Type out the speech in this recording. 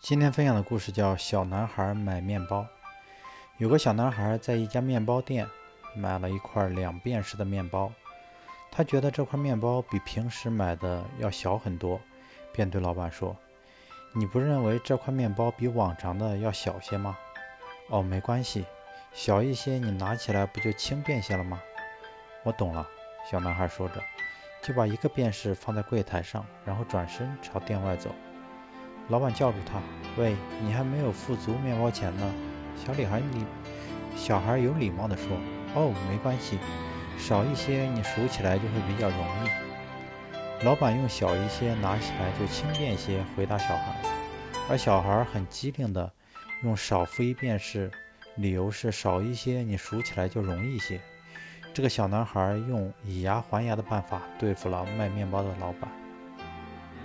今天分享的故事叫《小男孩买面包》。有个小男孩在一家面包店买了一块两便士的面包，他觉得这块面包比平时买的要小很多，便对老板说：“你不认为这块面包比往常的要小些吗？”“哦，没关系，小一些你拿起来不就轻便些了吗？”“我懂了。”小男孩说着，就把一个便士放在柜台上，然后转身朝店外走。老板叫住他：“喂，你还没有付足面包钱呢。”小女孩礼小孩有礼貌地说：“哦，没关系，少一些你数起来就会比较容易。”老板用小一些拿起来就轻便些回答小孩，而小孩很机灵的用少付一便是，理由是少一些你数起来就容易些。这个小男孩用以牙还牙的办法对付了卖面包的老板。